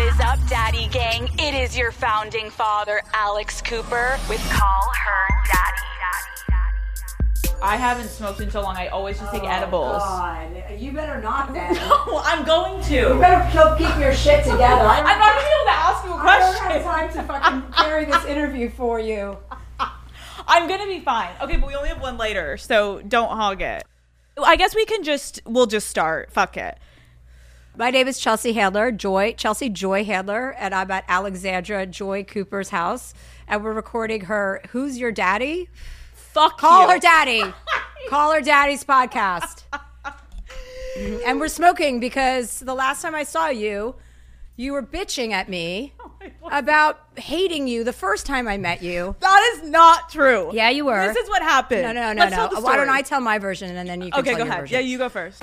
What is up, Daddy Gang? It is your founding father, Alex Cooper, with Call Her Daddy. I haven't smoked in so long. I always just take Oh, edibles. God. You better not then. No, I'm going to. You better keep- keep your shit together. I don't, I'm not even able to ask you a I don't have question. time to fucking carry this interview for you. I'm gonna be fine. Okay, but we only have one later, so don't hog it. I guess we can just we'll just start. Fuck it. My name is Chelsea Handler, Joy, Chelsea Joy Handler, and I'm at Alexandra Joy Cooper's house. And we're recording her Who's Your Daddy? Fuck Call you. Her Daddy. Call Her Daddy's podcast. And we're smoking because the last time I saw you, you were bitching at me oh about hating you the first time I met you. That is not true. Yeah, you were. This is what happened. No, no, no, Let's no. Why don't. I tell my version and then you can Okay, tell go your ahead. version? Yeah, you go first.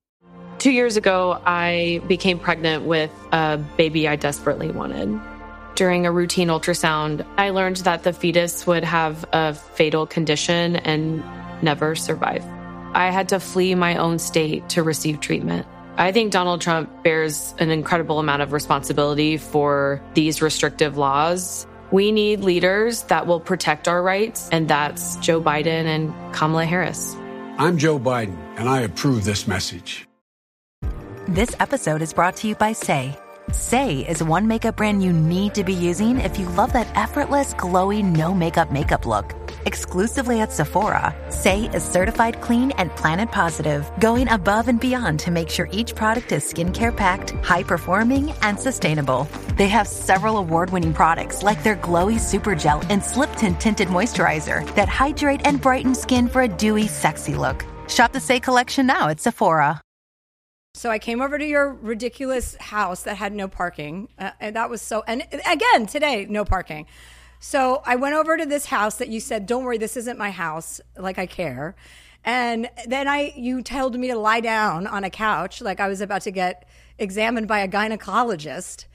Two years ago, I became pregnant with a baby I desperately wanted. During a routine ultrasound, I learned that the fetus would have a fatal condition and never survive. I had to flee my own state to receive treatment. I think Donald Trump bears an incredible amount of responsibility for these restrictive laws. We need leaders that will protect our rights, and that's Joe Biden and Kamala Harris. I'm Joe Biden, and I approve this message. This episode is brought to you by Saie. Saie is one makeup brand you need to be using if you love that effortless, glowy, no makeup makeup look. Exclusively at Sephora, Saie is certified clean and planet positive, going above and beyond to make sure each product is skincare packed, high performing, and sustainable. They have several award winning products like their glowy super gel and slip tint tinted moisturizer that hydrate and brighten skin for a dewy, sexy look. Shop the Saie collection now at Sephora. So I came over to your ridiculous house that had no parking, uh, and that was so. And again today, no parking. So I went over to this house that you said, "Don't worry, this isn't my house. Like I care." And then I, you told me to lie down on a couch, like I was about to get examined by a gynecologist.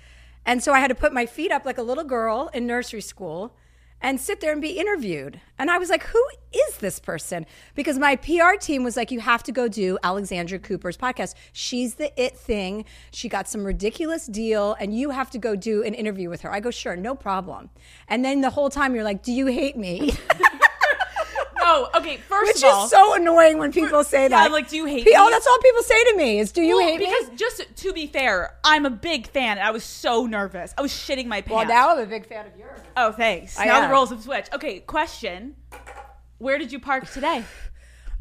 And so I had to put my feet up like a little girl in nursery school and sit there and be interviewed. And I was like, who is this person? Because my PR team was like, you have to go do Alexandra Cooper's podcast. She's the it thing. She got some ridiculous deal, and you have to go do an interview with her. I go, sure, no problem. And then the whole time you're like, do you hate me? No, okay. First Which of all, is so annoying when people say that. like, do you hate Pe- Oh, that's all people say to me is, do you Well, hate me? because just to be fair, I'm a big fan. and I was so nervous. I was shitting my pants. Well, now I'm a big fan of yours. Oh, thanks. I now am. the roles have switched. Okay, question. Where did you park today?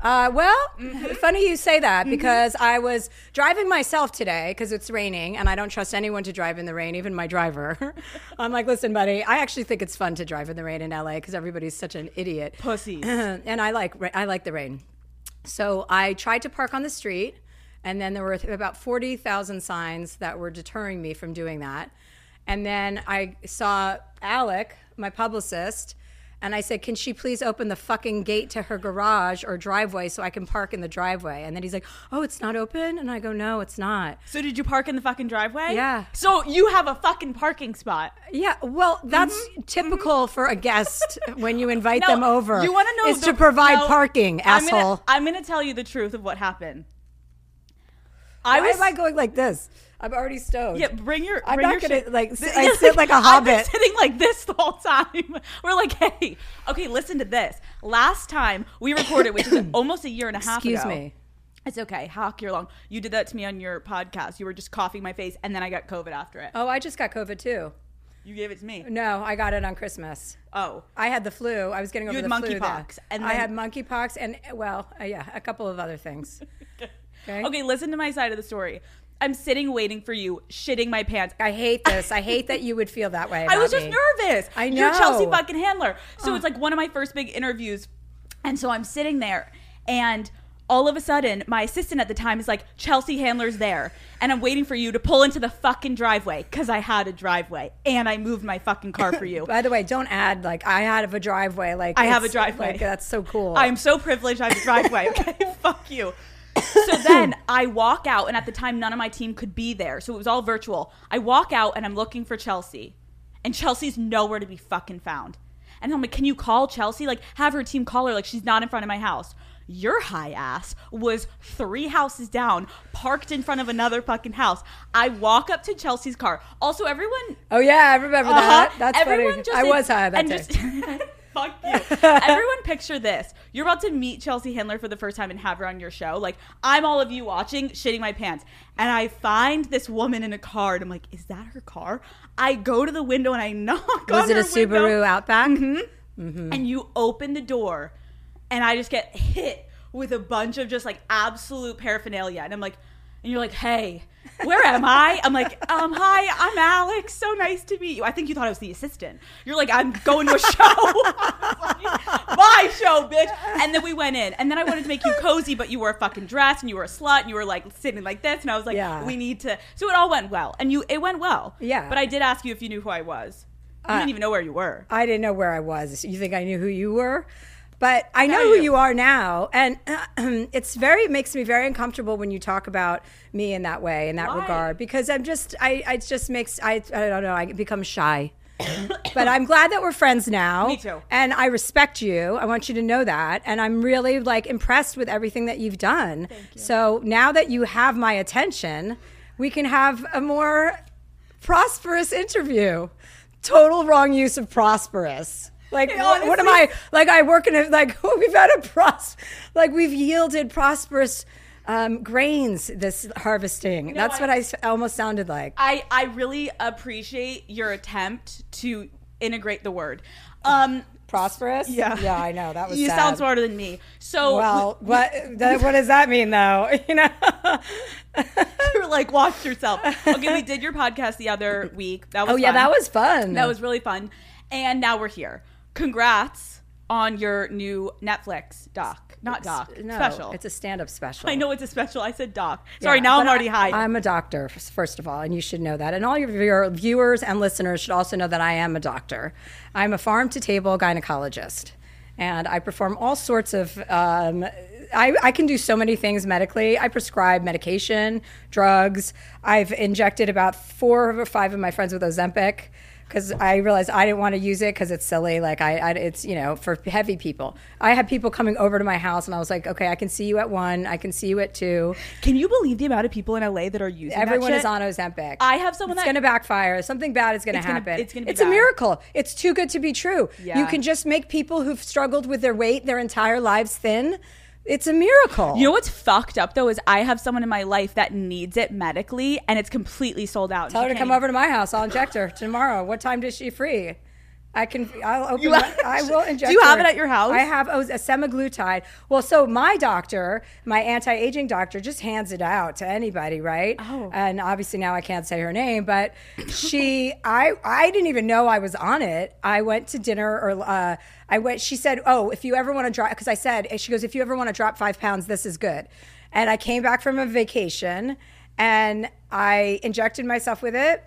Uh, well, Mm-hmm. funny you say that because I was driving myself today because it's raining and I don't trust anyone to drive in the rain, even my driver. I'm like, listen, buddy, I actually think it's fun to drive in the rain in LA because everybody's such an idiot. Pussies. and I like I like the rain. So I tried to park on the street, and then there were about forty thousand signs that were deterring me from doing that. And then I saw Alec, my publicist, and I said, "Can she please open the fucking gate to her garage or driveway so I can park in the driveway?" And then he's like, "Oh, it's not open," and I go, "No, it's not." So did you park in the fucking driveway? Yeah. So you have a fucking parking spot. Yeah, well, that's typical for a guest when you invite Mm-hmm. No, them over. You want to know is the- to provide no, parking, asshole. I'm gonna tell you the truth of what happened. I Why was. am I going like this? I'm already stoned. yeah, bring your. I'm bring not your gonna, shit. like, s- Th- I sit like a I've been hobbit. sitting like this the whole time. We're like, hey, okay, listen to this. Last time we recorded, which is almost a year and a half Excuse ago. me. It's okay. Hawk, you're long. You did that to me on your podcast. You were just coughing my face, and then I got COVID after it. Oh, I just got COVID too. You gave it to me. No, I got it on Christmas. Oh, I had the flu. I was getting over had the flu. monkeypox, then. and I then- had monkeypox, and well, uh, yeah, a couple of other things. Okay. Okay, listen to my side of the story. I'm sitting waiting for you, shitting my pants. I hate this. I hate that you would feel that way. I was just me. nervous. I know. You're Chelsea fucking Handler. So it's like one of my first big interviews. And so I'm sitting there and all of a sudden my assistant at the time is like, Chelsea Handler's there. And I'm waiting for you to pull into the fucking driveway because I had a driveway and I moved my fucking car for you. By the way, don't add like I had a driveway. Like I have a driveway. Like, that's so cool. I'm so privileged I have a driveway. Okay, fuck you. So then I walk out, and at the time, none of my team could be there. So it was all virtual. I walk out, and I'm looking for Chelsea. And Chelsea's nowhere to be fucking found. And I'm like, can you call Chelsea? Like, have her team call her. Like, she's not in front of my house. Your high ass was three houses down, parked in front of another fucking house. I walk up to Chelsea's car. Also, everyone oh yeah, I remember uh-huh. that. That's Everyone funny. I was high that day. just- fuck you. Everyone picture this. You're about to meet Chelsea Handler for the first time and have her on your show. Like, I'm all of you watching, shitting my pants. And I find this woman in a car and I'm like, is that her car? I go to the window and I knock on was it a her window, Subaru Outback? Mm-hmm. and you open the door and I just get hit with a bunch of just like absolute paraphernalia. And I'm like, and you're like, hey, where am I? I'm like, um, hi, I'm Alex. So nice to meet you. I think you thought I was the assistant. You're like, I'm going to a show. Like, My show, bitch. And then we went in. And then I wanted to make you cozy, but you were a fucking dress and you were a slut and you were like sitting like this. And I was like, Yeah. we need to. So it all went well. And you, it went well. Yeah. But I did ask you if you knew who I was. You didn't even know where you were. I didn't know where I was. You think I knew who you were? But I know who you are now, and it's very it makes me very uncomfortable when you talk about me in that way, in that Why? regard, because I'm just I I- it just makes I I don't know I become shy. but I'm glad that we're friends now. Me too. And I respect you. I want you to know that. And I'm really like impressed with everything that you've done. So now that you have my attention, we can have a more prosperous interview. Total wrong use of prosperous. Like what, what am I like? I work in a like we've had a pros like we've yielded prosperous um, grains this harvesting. That's what I almost sounded like. I, I really appreciate your attempt to integrate the word. Um, prosperous. yeah, yeah, I know that was. you sad. sound smarter than me. So Well, what that, what does that mean though? You know. you're like, watch yourself. Okay, we did your podcast the other week. That was oh yeah, that was fun. that was really fun. And now we're here. Congrats on your new Netflix doc, not doc, no, special. It's a stand-up special. I know it's a special. I said doc. Sorry, Yeah, now I'm already high. I'm a doctor, first of all, and you should know that. And all your, your viewers and listeners should also know that I am a doctor. I'm a farm to table gynecologist, and I perform all sorts of. Um, I, I can do so many things medically. I prescribe medication, drugs. I've injected about four or five of my friends with Ozempic because I realized I didn't want to use it because it's silly. Like I, I, it's you know for heavy people. I had people coming over to my house, and I was like, okay, I can see you at one, I can see you at two. Can you believe the amount of people in LA that are using Everyone is on Ozempic. I have someone It's that- going to backfire. Something bad is going to It's gonna- happen. it's gonna be It's a miracle. It's too good to be true. Yeah. You can just make people who've struggled with their weight their entire lives thin. It's a miracle. You know what's fucked up though is I have someone in my life that needs it medically and it's completely sold out. Tell her to come over to my house. I'll inject her tomorrow. What time does she free? I can. I'll open. You my- have- I will inject. Do you have it at your house? I have oh, a semaglutide. Well, so my doctor, my anti-aging doctor, just hands it out to anybody, right? Oh. And obviously now I can't say her name, but she, I, I didn't even know I was on it. I went to dinner, or uh, I went. She said, "Oh, if you ever want to drop," because I said, she goes, "If you ever want to drop five pounds, this is good." And I came back from a vacation, and I injected myself with it.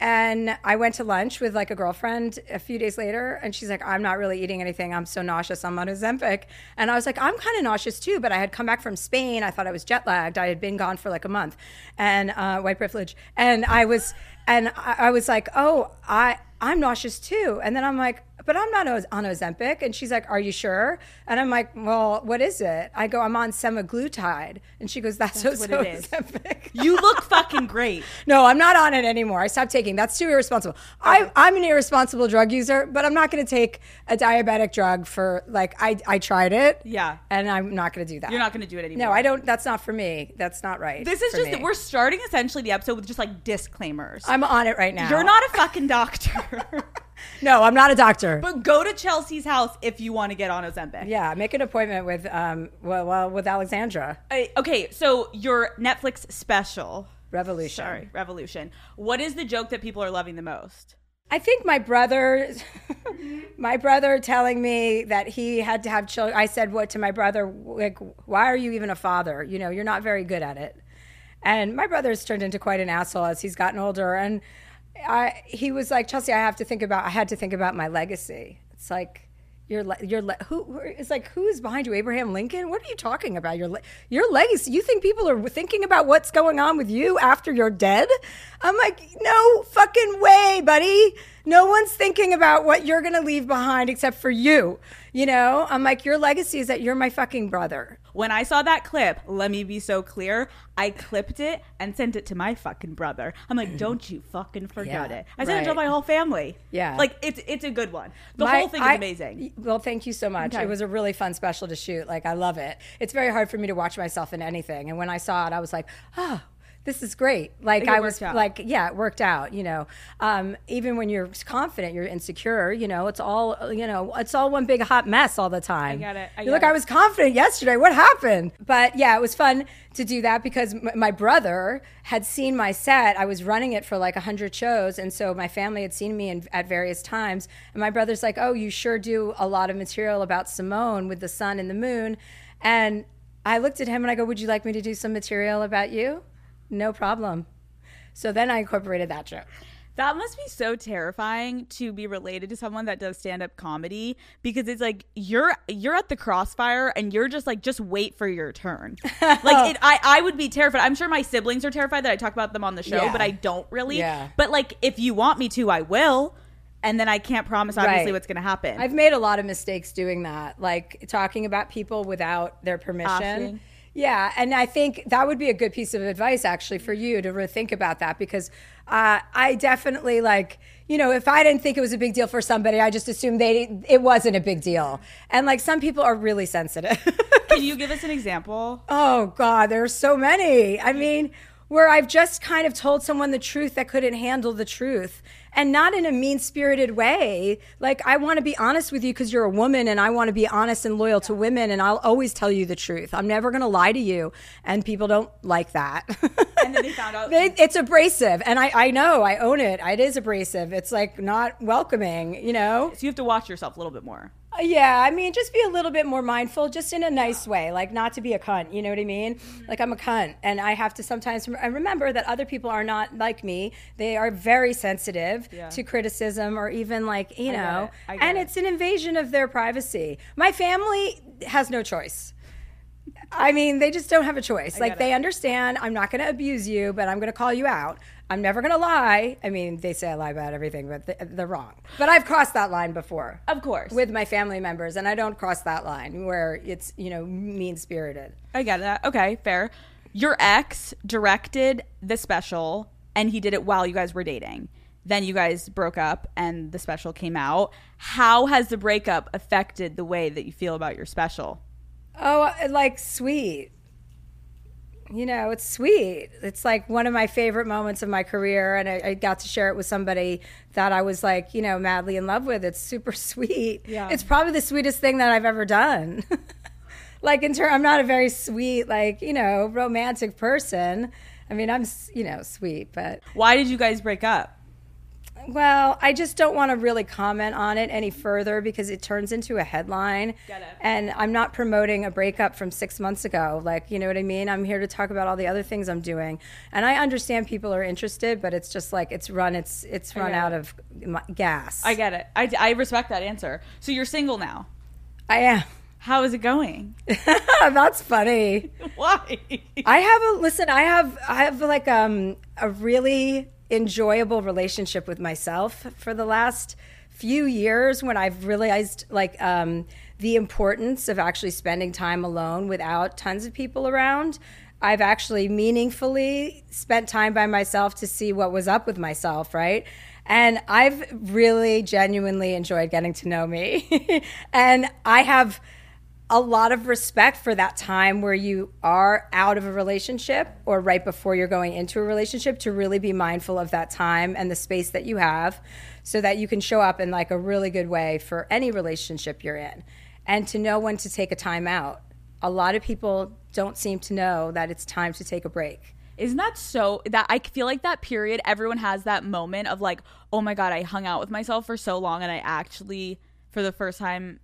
And I went to lunch with like a girlfriend a few days later, and she's like, "I'm not really eating anything. I'm so nauseous. I'm on Ozempic." And I was like, "I'm kind of nauseous too." But I had come back from Spain. I thought I was jet lagged. I had been gone for like a month, and uh, white privilege. And I was, and I, I was like, "Oh, I I'm nauseous too." And then I'm like, "But I'm not on Ozempic." And she's like, "Are you sure?" And I'm like, "Well, what is it?" I go, "I'm on semaglutide." And she goes, "That's, That's what it is. Ozempic." You look fucking great. No, I'm not on it anymore. I stopped taking. That's too irresponsible. I, I'm an irresponsible drug user, but I'm not going to take a diabetic drug for like I I tried it. Yeah. and I'm not going to do that. You're not going to do it anymore. No, I don't. That's not for me. That's not right. This is just me. we're starting essentially the episode with just like disclaimers. I'm on it right now. You're not a fucking doctor. No, I'm not a doctor. but go to Chelsea's house if you want to get on Ozempic. yeah, make an appointment with um well, well with Alexandra. I- okay, so your Netflix special. Revolution. Sorry, revolution. What is the joke that people are loving the most? I think my brother, my brother telling me that he had to have children. I said, "What to my brother? Like, why are you even a father? You know, you're not very good at it." And my brother's turned into quite an asshole as he's gotten older. And I, he was like, "Chelsea, I have to think about. I had to think about my legacy." It's like. Your, le- your who, who it's like who is behind you Abraham Lincoln what are you talking about your your legacy you think people are thinking about what's going on with you after you're dead I'm like no fucking way buddy no one's thinking about what you're going to leave behind except for you you know I'm like your legacy is that you're my fucking brother When I saw that clip, let me be so clear, I clipped it and sent it to my fucking brother. I'm like, don't you fucking forget Yeah, it. I sent it to my whole family. Yeah. Like it's it's a good one. The My- whole thing is I- amazing. Well, thank you so much. Okay. It was a really fun special to shoot. Like, I love it. It's very hard for me to watch myself in anything. And when I saw it, I was like, oh, this is great. Like, Like, it I was out. like, yeah, it worked out. You know, um, even when you're confident, you're insecure. You know, it's all you know, it's all one big hot mess all the time. get it. I you're like, get I was confident yesterday. What happened? But yeah, it was fun to do that because m- my brother had seen my set. I was running it for like 100 shows. And so my family had seen me in, at various times. And my brother's like, Oh, you sure do a lot of material about Simone with the sun and the moon. And I looked at him and I go, Would you like me to do some material about you? No problem. So then I incorporated that joke. That must be so terrifying to be related to someone that does stand up comedy because it's like you're you're at the crossfire and you're just like just wait for your turn. like it, I I would be terrified. I'm sure my siblings are terrified that I talk about them on the show, Yeah. but I don't really. Yeah. But like if you want me to, I will. And then I can't promise obviously Right. what's going to happen. I've made a lot of mistakes doing that, like talking about people without their permission. Yeah, and I think that would be a good piece of advice actually for you to rethink about that because uh, I definitely like you know if I didn't think it was a big deal for somebody, I just assumed they it wasn't a big deal, and like some people are really sensitive. Can you give us an example? Oh God, there's so many. I mean, where I've just kind of told someone the truth that couldn't handle the truth. And not in a mean spirited way. Like, I want to be honest with you because you're a woman and I want to be honest and loyal to women and I'll always tell you the truth. I'm never going to lie to you. And people don't like that. And then they found out. They, it's abrasive. And I, I know, I own it. It is abrasive. It's like not welcoming, you know? so you have to watch yourself a little bit more. Yeah, I mean, just be a little bit more mindful, just in a nice way, like not to be a cunt. You know what I mean? Like I'm a cunt, and I have to sometimes and remember that other people are not like me. They are very sensitive Yeah. to criticism or even like you know, it. And it. it's an invasion of their privacy. My family has no choice. I mean, they just don't have a choice. Like they understand I'm not going to abuse you, but I'm going to call you out. I'm never going to lie. I mean, they say I lie about everything, but they're wrong. But I've crossed that line before Of course. with my family members, and I don't cross that line where it's you know mean spirited. I get that. Okay, fair. Your ex directed the special and he did it while you guys were dating. Then you guys broke up and the special came out. How has the breakup affected the way that you feel about your special? Oh, like sweet. You know, it's sweet. It's like one of my favorite moments of my career, and I, I got to share it with somebody that I was like, you know, madly in love with. It's super sweet. Yeah. It's probably the sweetest thing that I've ever done. like in turn, I'm not a very sweet, like you know, romantic person. I mean, I'm you know sweet, but Why did you guys break up? Well, I just don't want to really comment on it any further because it turns into a headline. And I'm not promoting a breakup from six months ago. Like, you know what I mean? I'm here to talk about all the other things I'm doing. And I understand people are interested, but it's just like it's run it's it's run out it. of gas. I get it. I, I respect that answer. So you're single now. I am. How is it going? That's funny. Why? I have a listen. I have I have like um a really enjoyable relationship with myself for the last few years when I've realized like um the importance of actually spending time alone without tons of people around. I've actually meaningfully spent time by myself to see what was up with myself, right? And I've really genuinely enjoyed getting to know me. and I have a lot of respect for that time where you are out of a relationship or right before you're going into a relationship to really be mindful of that time and the space that you have so that you can show up in like a really good way for any relationship you're in and to know when to take a time out. A lot of people don't seem to know that it's time to take a break. Isn't that so that I feel like that period everyone has that moment of like, "Oh my god, I hung out with myself for so long and I actually for the first time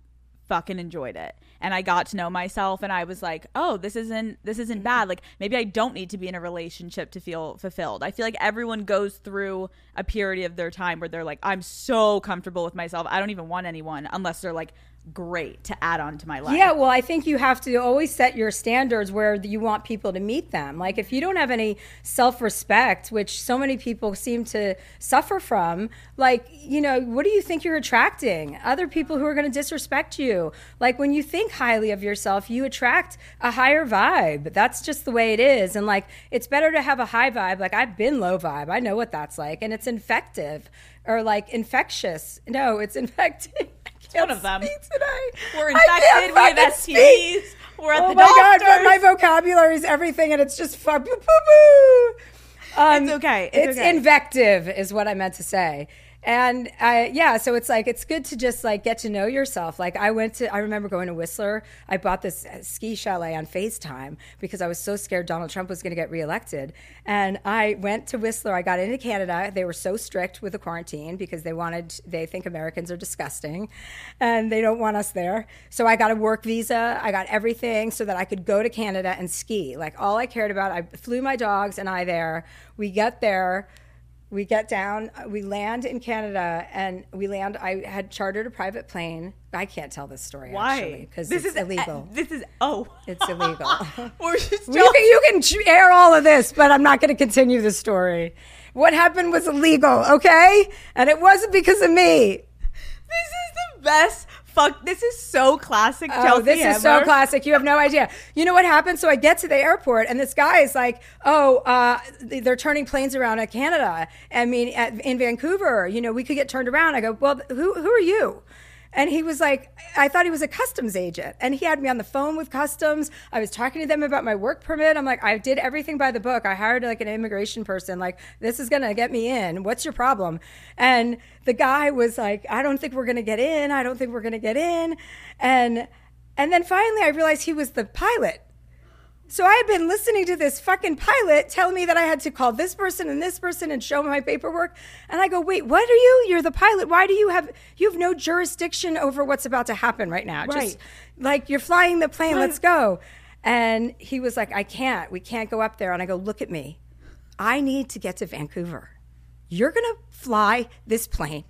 fucking enjoyed it." And I got to know myself and I was like, "Oh, this isn't this isn't mm-hmm. bad. Like maybe I don't need to be in a relationship to feel fulfilled." I feel like everyone goes through a period of their time where they're like, "I'm so comfortable with myself. I don't even want anyone unless they're like great to add on to my life." Yeah, well, I think you have to always set your standards where you want people to meet them. Like if you don't have any self-respect, which so many people seem to suffer from, like, you know, what do you think you're attracting? Other people who are going to disrespect you. Like when you think highly of yourself, you attract a higher vibe. That's just the way it is. And like it's better to have a high vibe. Like I've been low vibe. I know what that's like and it's infective or like infectious. No, it's infective. One of them. Today. We're infected. We have STDs. speak. We're at oh the my god, doctors. but my vocabulary is everything, and it's just fu- boo, boo, boo. Um, It's okay, it's It's, okay. invective, is what I meant to say. And I, yeah, so it's like it's good to just like get to know yourself. Like I went to, I remember going to Whistler. I bought this uh, ski chalet on Facetime because I was so scared Donald Trump was going to get reelected. And I went to Whistler. I got into Canada. They were so strict with the quarantine because they wanted, they think Americans are disgusting, and they don't want us there. So I got a work visa. I got everything so that I could go to Canada and ski. Like all I cared about. I flew my dogs and I there. We get there we get down uh, we land in canada and we land i had chartered a private plane. I can't tell this story Why? because this it's is illegal. This is oh, it's illegal. We're just you can, you can air all of this but i'm not going to continue the story. What happened was illegal okay? And it wasn't because of me. This is the best. Fuck. This is so classic. Oh, Chelsea this is so classic. You have no idea. You know what happened? So I get to the airport, and this guy is like, "Oh, uh, they're turning planes around at Canada. I mean, at, in Vancouver. You know, we could get turned around." I go, "Well, who who are you?" And he was like, I thought he was a customs agent. And he had me on the phone with customs. I was talking to them about my work permit. I'm like, I did everything by the book. I hired like an immigration person. Like, this is going to get me in. What's your problem? And the guy was like, I don't think we're going to get in. I don't think we're going to get in. And, and then finally I realized he was the pilot. So I had been listening to this fucking pilot tell me that I had to call this person and this person and show my paperwork. And I go, wait, what are you? You're the pilot. Why do you have you have no jurisdiction over what's about to happen right now? Just Right. like you're flying the plane, let's go. And he was like, I can't. We can't go up there. And I go, look at me. I need to get to Vancouver. You're gonna fly this plane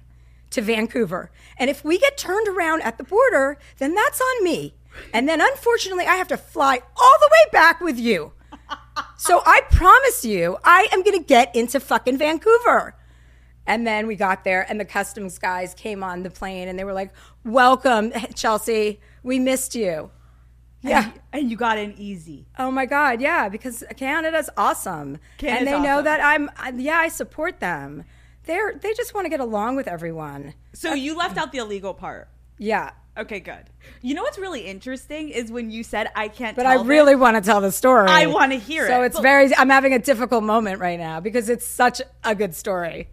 to Vancouver. And if we get turned around at the border, then that's on me. And then unfortunately, I have to fly all the way back with you. So I promise you, I am going to get into fucking Vancouver. And then we got there, and the customs guys came on the plane and they were like, Welcome, Chelsea. We missed you. Yeah. And you got in easy. Oh my God, yeah, because Canada's awesome, Canada's and they know awesome. that I'm. I- Yeah, I support them. They're they just want to get along with everyone. So you left out the illegal part. Yeah, Okay, good. You know what's really interesting is when you said I can't. but I this." really want to tell the story. I wanna hear So it, So it's but- very. I'm having a difficult moment right now because it's such a good story,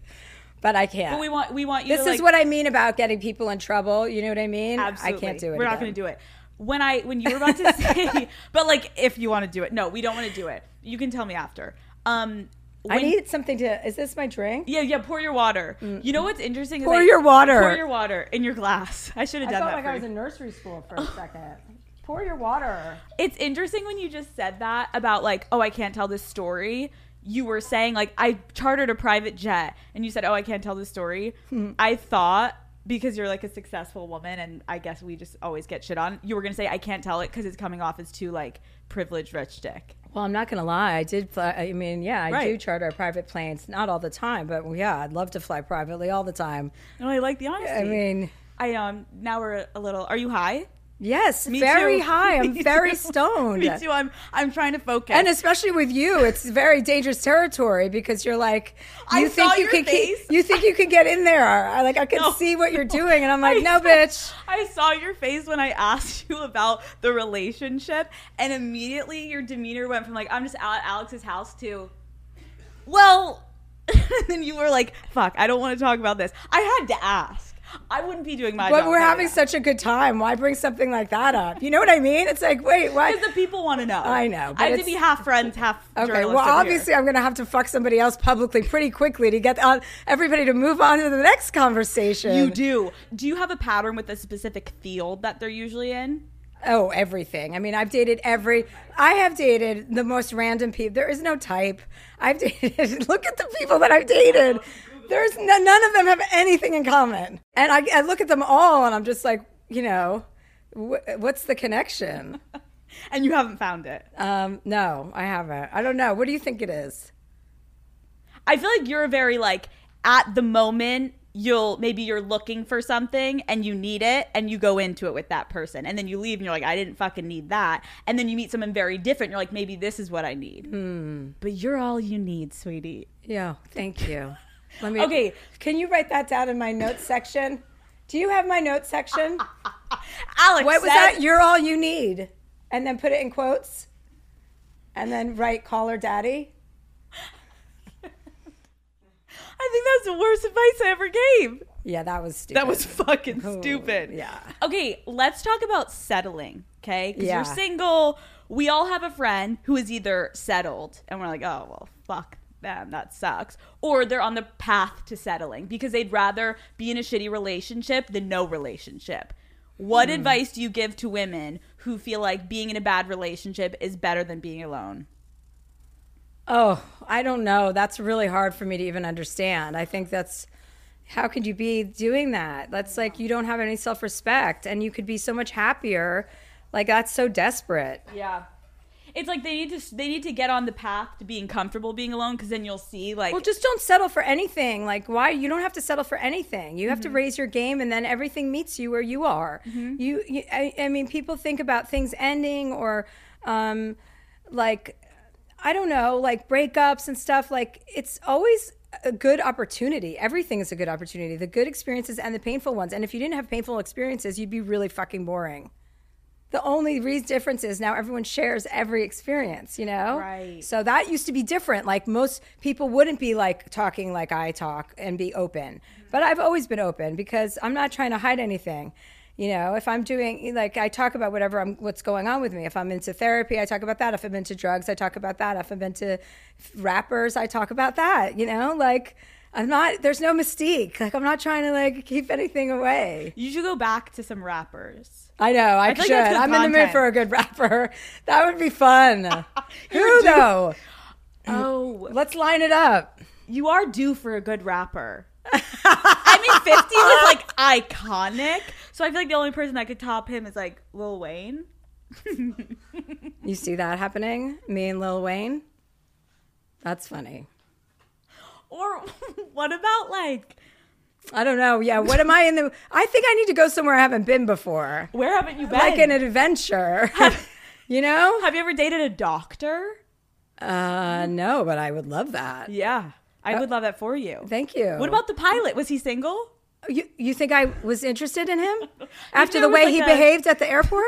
but I can't. But we want we want you. this to, is like, what I mean about getting people in trouble. You know what I mean? Absolutely. I can't do it. We're not going to do it. When I when you were about to say, but like if you want to do it, no, we don't want to do it. You can tell me after. Um, I need something to. Is this my drink? Yeah, yeah. Pour your water. You know what's interesting? is Pour I- your water. Pour your water in your glass. I should have I done felt that. like I was in nursery school for a second. Pour your water. It's interesting when you just said that about like, oh, I can't tell this story. You were saying like I chartered a private jet, and you said, oh, I can't tell this story. Hmm. I thought because you're like a successful woman, and I guess we just always get shit on. You were gonna say I can't tell it because it's coming off as too like privileged rich dick. Well, I'm not going to lie. I did fly. I mean, yeah, I do charter private planes. Not all the time, but yeah, I'd love to fly privately all the time. No, I like the honesty. I mean, I um now we're a little. Are you high? Yes, Me very too. high. I'm Me very too. stoned. Me too. I'm I'm trying to focus. And especially with you, it's very dangerous territory because you're like, I you think saw you your can, face. keep, you think you can get in there. I like, I can No. see what you're doing, and I'm like, I no, saw- bitch. I saw your face when I asked you about the relationship, and immediately your demeanor went from like I'm just out at Alex's house to, well, and then you were like, "Fuck, I don't want to talk about this." I had to ask. I wouldn't be doing my But we're having such a good time. Why bring something like that up? You know what I mean? It's like, wait, why? because the people want to know. I know, I have to be half friends, half Okay, well, over here. obviously, I'm going to have to fuck somebody else publicly pretty quickly to get on everybody to move on to the next conversation. you do. Do you have a pattern with a specific field that they're usually in? Oh, everything. I mean, I've dated every. I have dated the most random people. There is no type. I've dated. Look at the people that I've dated. Oh, There's no, none of them have anything in common. And I, I look at them all, and I'm just like, you know, wh- what's the connection? And you haven't found it. Um, no, I haven't. I don't know. What do you think it is? I feel like you're very like at the moment you'll maybe you're looking for something and you need it and you go into it with that person and then you leave and you're like I didn't fucking need that and then you meet someone very different you're like maybe this is what I need. But you're all you need, sweetie. Yeah, thank you. Let me. Okay. Can you write that down in my notes section? Do you have my notes section? Alex What was that? You're all you need. And then put it in quotes. And then write call her daddy. I think that's the worst advice I ever gave. Yeah, that was stupid. That was fucking oh, stupid. yeah. Okay, let's talk about settling, okay? Because Yeah. you're single. We all have a friend who is either settled and we're like, oh, well, fuck them, that sucks. Or they're on the path to settling because they'd rather be in a shitty relationship than no relationship. What Hmm. advice do you give to women who feel like being in a bad relationship is better than being alone? Oh, I don't know. That's really hard for me to even understand. I think that's how could you be doing that? That's like you don't have any self respect and you could be so much happier. Like that's so desperate. Yeah. It's like they need to they need to get on the path to being comfortable being alone because then you'll see like Well, just don't settle for anything. Like, why? You don't have to settle for anything. You have to raise your game, and then everything meets you where you are. You, you I, I mean, people think about things ending or, um, like, I don't know, like breakups and stuff. Like, it's always a good opportunity. Everything is a good opportunity. The good experiences and the painful ones. And if you didn't have painful experiences, you'd be really fucking boring. The only reason difference is now everyone shares every experience, you know? Right. So that used to be different. Like most people wouldn't be like talking like I talk and be open. But I've always been open because I'm not trying to hide anything. You know, if I'm doing like I talk about whatever I'm what's going on with me. If I'm into therapy, I talk about that. If I'm into drugs, I talk about that. If I'm into rappers, I talk about that. You know, like I'm not there's no mystique. Like I'm not trying to like keep anything away. you should go back to some rappers. I know, I, I like should. that's I'm in the mood for a good rapper. That would be fun. Who though? Oh, Let's line it up. you are due for a good rapper. I mean, 50 was like iconic. So I feel like the only person that could top him is like Lil Wayne. You see that happening? Me and Lil Wayne? That's funny. Or what about like, I don't know. Yeah, what am I in the I think I need to go somewhere I haven't been before. where haven't you been? Like an adventure. you know? Have you ever dated a doctor? Uh no, but I would love that. Yeah. I would love that for you. Thank you. What about the pilot? Was he single? You you think I was interested in him? After the way like he a- behaved at the airport?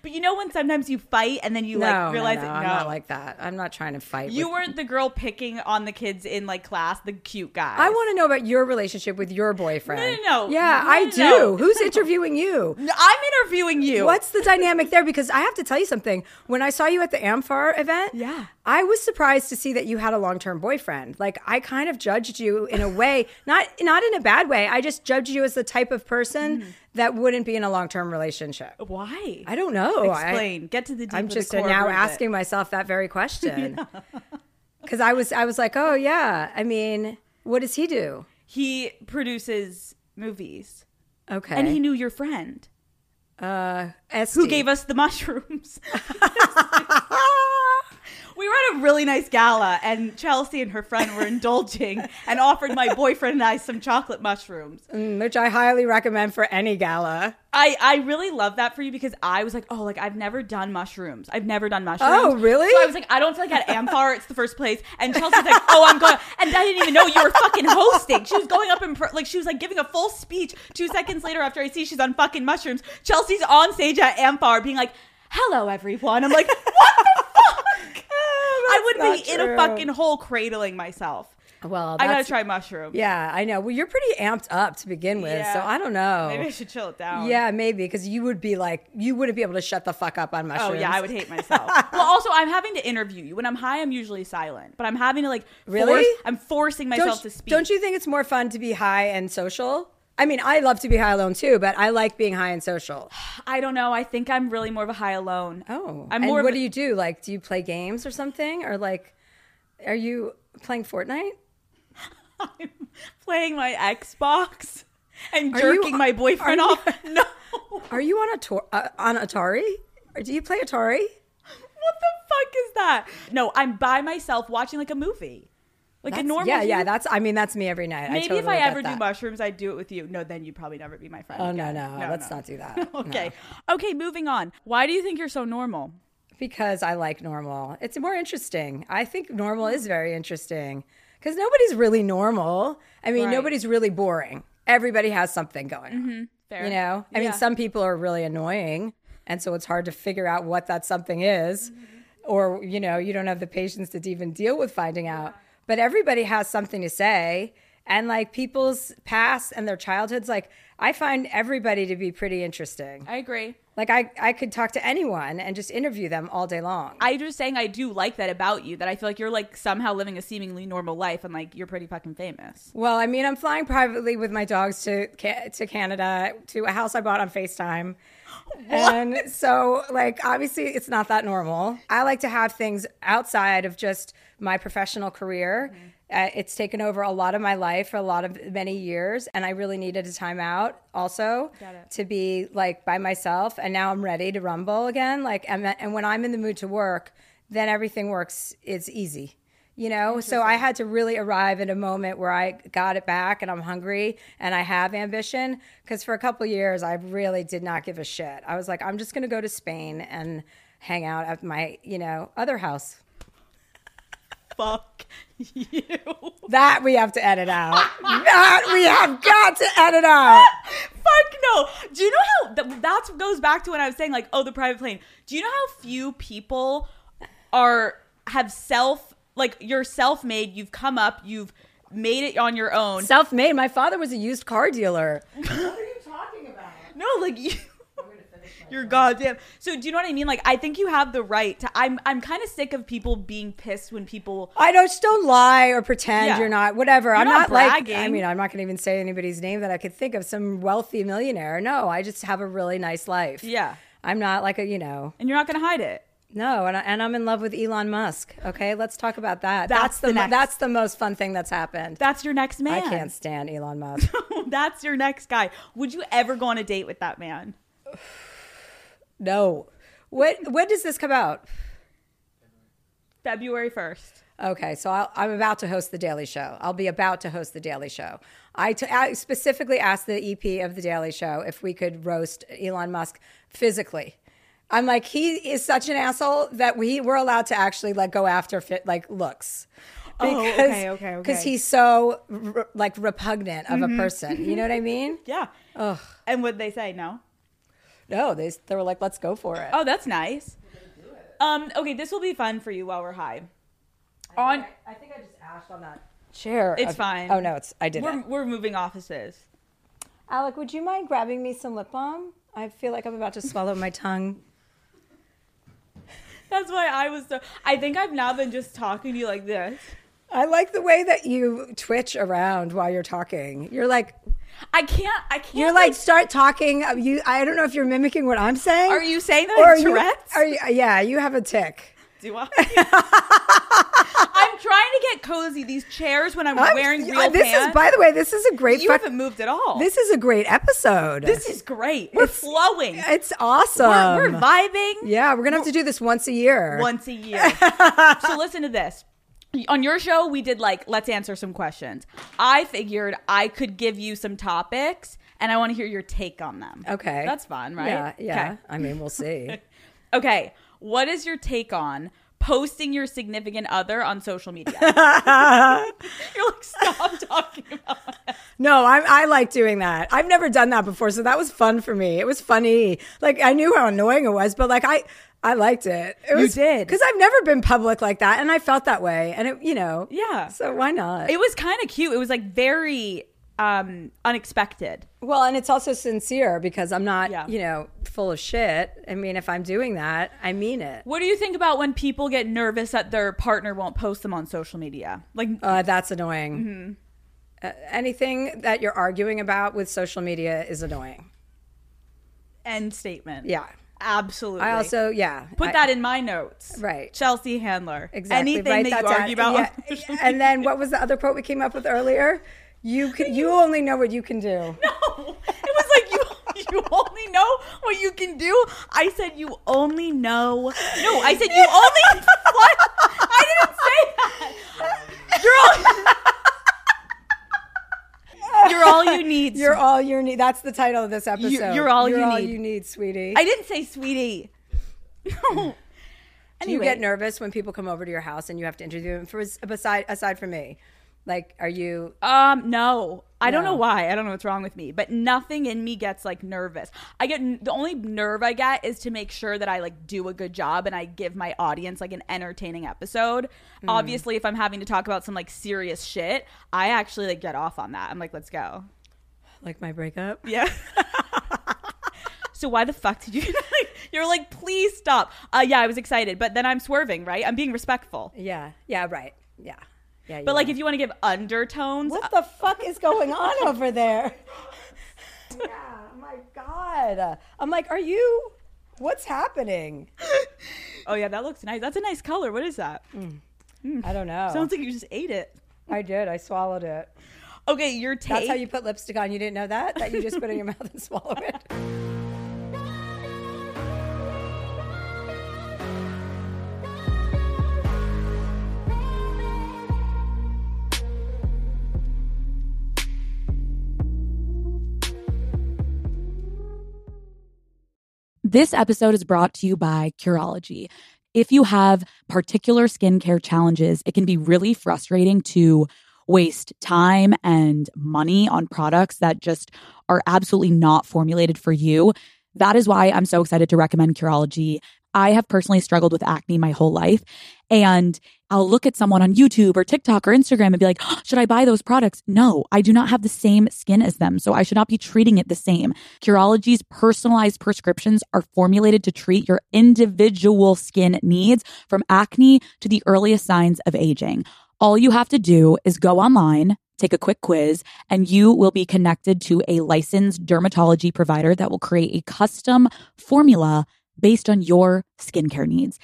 But you know when sometimes you fight and then you no, like realize no, no, it. I'm No, not like that. I'm not trying to fight. you weren't the girl picking on the kids in like class, the cute guy. I want to know about your relationship with your boyfriend. No, no, no. Yeah, I do. Who's interviewing you? I'm interviewing you. What's the dynamic there? Because I have to tell you something. When I saw you at the amfAR event, Yeah. I was surprised to see that you had a long-term boyfriend. Like I kind of judged you in a way, not not in a bad way. I just judged you as the type of person Mm-hmm. that wouldn't be in a long-term relationship. Why? I don't know. I- Explain. Get to the deep I'm of the just now of it. asking myself that very question. Because I was I was like, oh yeah. I mean, what does he do? He produces movies, Okay, and he knew your friend uh, who gave us the mushrooms. we were at a really nice gala, and Chelsea and her friend were indulging and offered my boyfriend and I some chocolate mushrooms. Mm, which I highly recommend for any gala. I, I really love that for you because I was like, oh, like I've never done mushrooms. I've never done mushrooms. Oh, really? So I was like, I don't feel like at amfAR it's the first place. And Chelsea's like, oh, I'm going. And I didn't even know you were fucking hosting. She was going up and pro- like she was like giving a full speech. Two seconds later, after I see she's on fucking mushrooms, Chelsea's on stage at amfAR being like, hello everyone. I'm like, what the fuck? Oh, I would be in a fucking hole cradling myself. Well, I gotta try mushrooms. Yeah, I know. Well, you're pretty amped up to begin with, so I don't know. Maybe I should chill it down. Yeah, maybe because you would be like you wouldn't be able to shut the fuck up on mushrooms. Oh yeah, I would hate myself. well, also, I'm having to interview you. When I'm high, I'm usually silent, but I'm having to like Really? force- I'm forcing myself don't, to speak. Don't you think it's more fun to be high and social? I mean, I love to be high alone too, but I like being high and social. I don't know. I think I'm really more of a high alone. Oh, I'm and more. what of, do you do? Like, do you play games or something, or like, are you playing Fortnite? I'm playing my Xbox and Are you- jerking my boyfriend are you- off. No. Are you on a tor- uh, on Atari? Or do you play Atari? What the fuck is that? No, I'm by myself watching like a movie, like a normal. yeah, yeah. That's. I mean, that's me every night. Maybe I totally if I ever do mushrooms, I'd do it with you. No, then you'd probably never be my friend. Oh no, again. no, let's not do that. okay. No. Okay, moving on. Why do you think you're so normal? Because I like normal. It's more interesting. I think normal is very interesting because nobody's really normal. I mean, Right. nobody's really boring. Everybody has something going on. Mm-hmm. Fair. You know, I Yeah. mean, some people are really annoying, and so it's hard to figure out what that something is, or you know, you don't have the patience to even deal with finding out. But everybody has something to say, and like people's past and their childhoods, like I find everybody to be pretty interesting. I agree. Like I, I could talk to anyone and just interview them all day long. I'm just saying I do like that about you. That I feel like you're like somehow living a seemingly normal life, and like you're pretty fucking famous. Well, I mean, I'm flying privately with my dogs to to Canada to a house I bought on FaceTime. And so, like, obviously, it's not that normal. I like to have things outside of just my professional career. Uh, it's taken over a lot of my life for a lot of many years, and I really needed a time out also to be like by myself. And now I'm ready to rumble again. Like, and, and when I'm in the mood to work, then everything works. It's easy you know so i had to really arrive at a moment where i got it back and i'm hungry and i have ambition because for a couple years i really did not give a shit i was like i'm just going to go to spain and hang out at my you know other house Fuck you. that we have to edit out that we have got to edit out Fuck no. Do you know how that goes back to when I was saying like, oh, the private plane. Do you know how few people are have self like you're self-made. You've come up. You've made it on your own. self-made my father was a used car dealer what are you talking about? No, like you. You're goddamn. So do you know what I mean? Like I think you have the right to. I'm I'm kind of sick of people being pissed when people. I don't just don't lie or pretend Yeah. you're not whatever. I'm not not, like I mean, I'm not going to even say anybody's name that I could think of. Some wealthy millionaire. No, I just have a really nice life. Yeah. I'm not like a you know And you're not gonna hide it. no, and, I, and I'm in love with Elon Musk. Okay, let's talk about that. That's That's, the the, next- that's the most fun thing that's happened. That's your next man. I can't stand Elon Musk. That's your next guy. Would you ever go on a date with that man? No. What when does this come out? February first. Okay, so I'll, I'm about to host the Daily Show. I'll be about to host the Daily Show. I, t- I specifically asked the EP of the Daily Show if we could roast Elon Musk physically. I'm like, he is such an asshole that we were allowed to actually like go after fit like looks. Oh, okay, okay, okay. Because he's so r- like repugnant of a mm-hmm. person. You know what I mean? Yeah. Ugh. And would they say no? No, they they were like, let's go for it. Oh, that's nice. Um. Okay, this will be fun for you while we're high. On. I think I just ashed on that chair. It's of- fine. Oh no, it's I did We're, it. we're moving offices. Alec, would you mind grabbing me some lip balm? I feel like I'm about to swallow my tongue. That's why I was so. I think I've now been just talking to you like this. I like the way that you twitch around while you're talking. You're like I can't. I can't. you're like start talking. uh, You I don't know if you're mimicking what I'm saying. Are you saying that Or are have you, are you, yeah, you have a tick. Do I? I'm trying to get cozy. These chairs when I'm, I'm- wearing real uh, this pants. is by the way, this is a great you fuck- haven't moved at all. This is a great episode. This is great. We're flowing. it's awesome. We're, we're vibing. yeah, we're gonna have to do this once a year. once a year. so listen to this. On your show, we did like, let's answer some questions. I figured I could give you some topics and I want to hear your take on them. Okay. That's fun, right? Yeah, yeah. Okay. I mean, we'll see. Okay. What is your take on posting your significant other on social media. You're like, stop talking about it. No, I, I like doing that. I've never done that before, so that was fun for me. It was funny. Like I knew how annoying it was, but like I, I liked it. it You was, did. because I've never been public like that, and I felt that way, and it, you know, Yeah. So why not? It was kind of cute. It was like very um unexpected. well, and it's also sincere because I'm not, Yeah. you know, full of shit. I mean, if I'm doing that, I mean it. What do you think about when people get nervous that their partner won't post them on social media? Like, Uh, that's annoying. Mm-hmm. Uh, anything that you're arguing about with social media is annoying. end statement. Yeah. Absolutely. I also, yeah. put I- that in my notes. Right. Chelsea Handler. Exactly. Anything write that, that you argue about. Yeah. on social And then what was the other quote we came up with earlier? You can, you only know what you can do. No, it was like you you only know what you can do. I said you only know. No, I said you only. what? I didn't say that. You're all. You're all you need. You're all you need. That's the title of this episode. you're all you all need. you need, sweetie. I didn't say sweetie. No. do you get nervous when people come over to your house and you have to interview them? For beside aside from me, like, are you? Um, no. I don't know why. I don't know what's wrong with me, but nothing in me gets like nervous. I get the only nerve I get is to make sure that I like do a good job and I give my audience like an entertaining episode. Hmm. Obviously, if I'm having to talk about some like serious shit, I actually like get off on that. I'm like, let's go. Like my breakup? Yeah. so why the fuck did you? Like, you're like, please stop. Uh, yeah, I was excited, but then I'm swerving, right? I'm being respectful. Yeah. Yeah. Right. Yeah. Yeah. But like, if you want to give undertones, what uh, the fuck is going on over there? yeah. My god. I'm like, are you? What's happening? oh yeah, that looks nice. That's a nice color. What is that? Hmm. Hmm. I don't know. Sounds like you just ate it. I did. I swallowed it. Okay, your take. That's how you put lipstick on. You didn't know that? That you just put it in your mouth and swallow it. This episode is brought to you by Curology. If you have particular skincare challenges, it can be really frustrating to waste time and money on products that just are absolutely not formulated for you. That is why I'm so excited to recommend Curology. I have personally struggled with acne my whole life, and I'll look at someone on YouTube or TikTok or Instagram and be like, "Oh, should I buy those products? No, I do not have the same skin as them, so I should not be treating it the same. Curology's personalized prescriptions are formulated to treat your individual skin needs from acne to the earliest signs of aging. All you have to do is go online, take a quick quiz, and you will be connected to a licensed dermatology provider that will create a custom formula based on your skincare needs.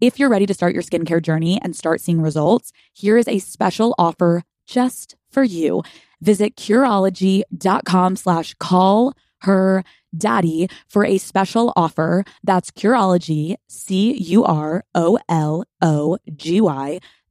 If you're ready to start your skincare journey and start seeing results, here is a special offer just for you. Visit Curology.com slash call her daddy for a special offer. That's Curology, C-U-R-O-L-O-G-Y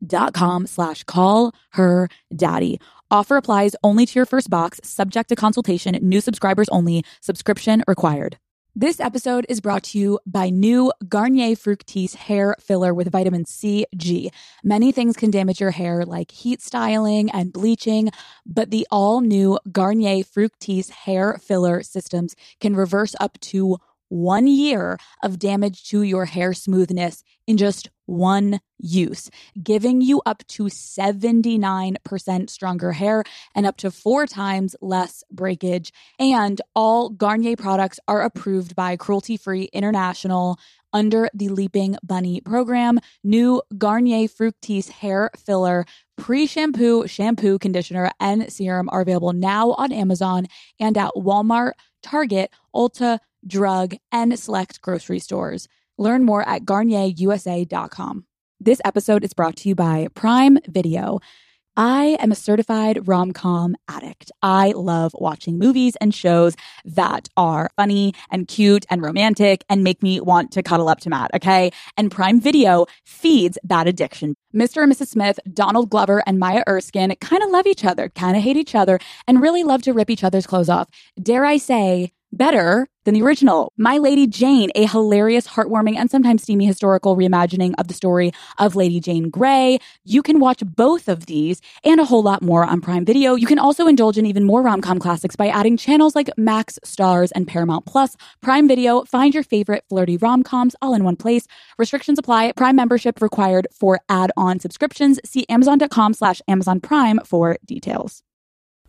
dot com slash call her daddy. Offer applies only to your first box, subject to consultation, new subscribers only, subscription required. This episode is brought to you by new Garnier Fructis hair filler with vitamin C, G. Many things can damage your hair, like heat styling and bleaching, but the all new Garnier Fructis hair filler systems can reverse up to one year of damage to your hair smoothness in just one use, giving you up to 79% stronger hair and up to four times less breakage. And all Garnier products are approved by Cruelty Free International under the Leaping Bunny program. New Garnier Fructis hair filler, pre shampoo, shampoo, conditioner, and serum are available now on Amazon and at Walmart, Target, Ulta, Drug, and select grocery stores. Learn more at garnierusa.com. This episode is brought to you by Prime Video. I am a certified rom com addict. I love watching movies and shows that are funny and cute and romantic and make me want to cuddle up to Matt, okay? And Prime Video feeds that addiction. Mr. and Mrs. Smith, Donald Glover, and Maya Erskine kind of love each other, kind of hate each other, and really love to rip each other's clothes off. Dare I say, better than the original. My Lady Jane, a hilarious, heartwarming, and sometimes steamy historical reimagining of the story of Lady Jane Grey. You can watch both of these and a whole lot more on Prime Video. You can also indulge in even more rom com classics by adding channels like Max, Starz, and Paramount Plus. Prime Video, find your favorite flirty rom coms all in one place. Restrictions apply. Prime membership required for add on subscriptions. See Amazon.com slash Amazon Prime for details.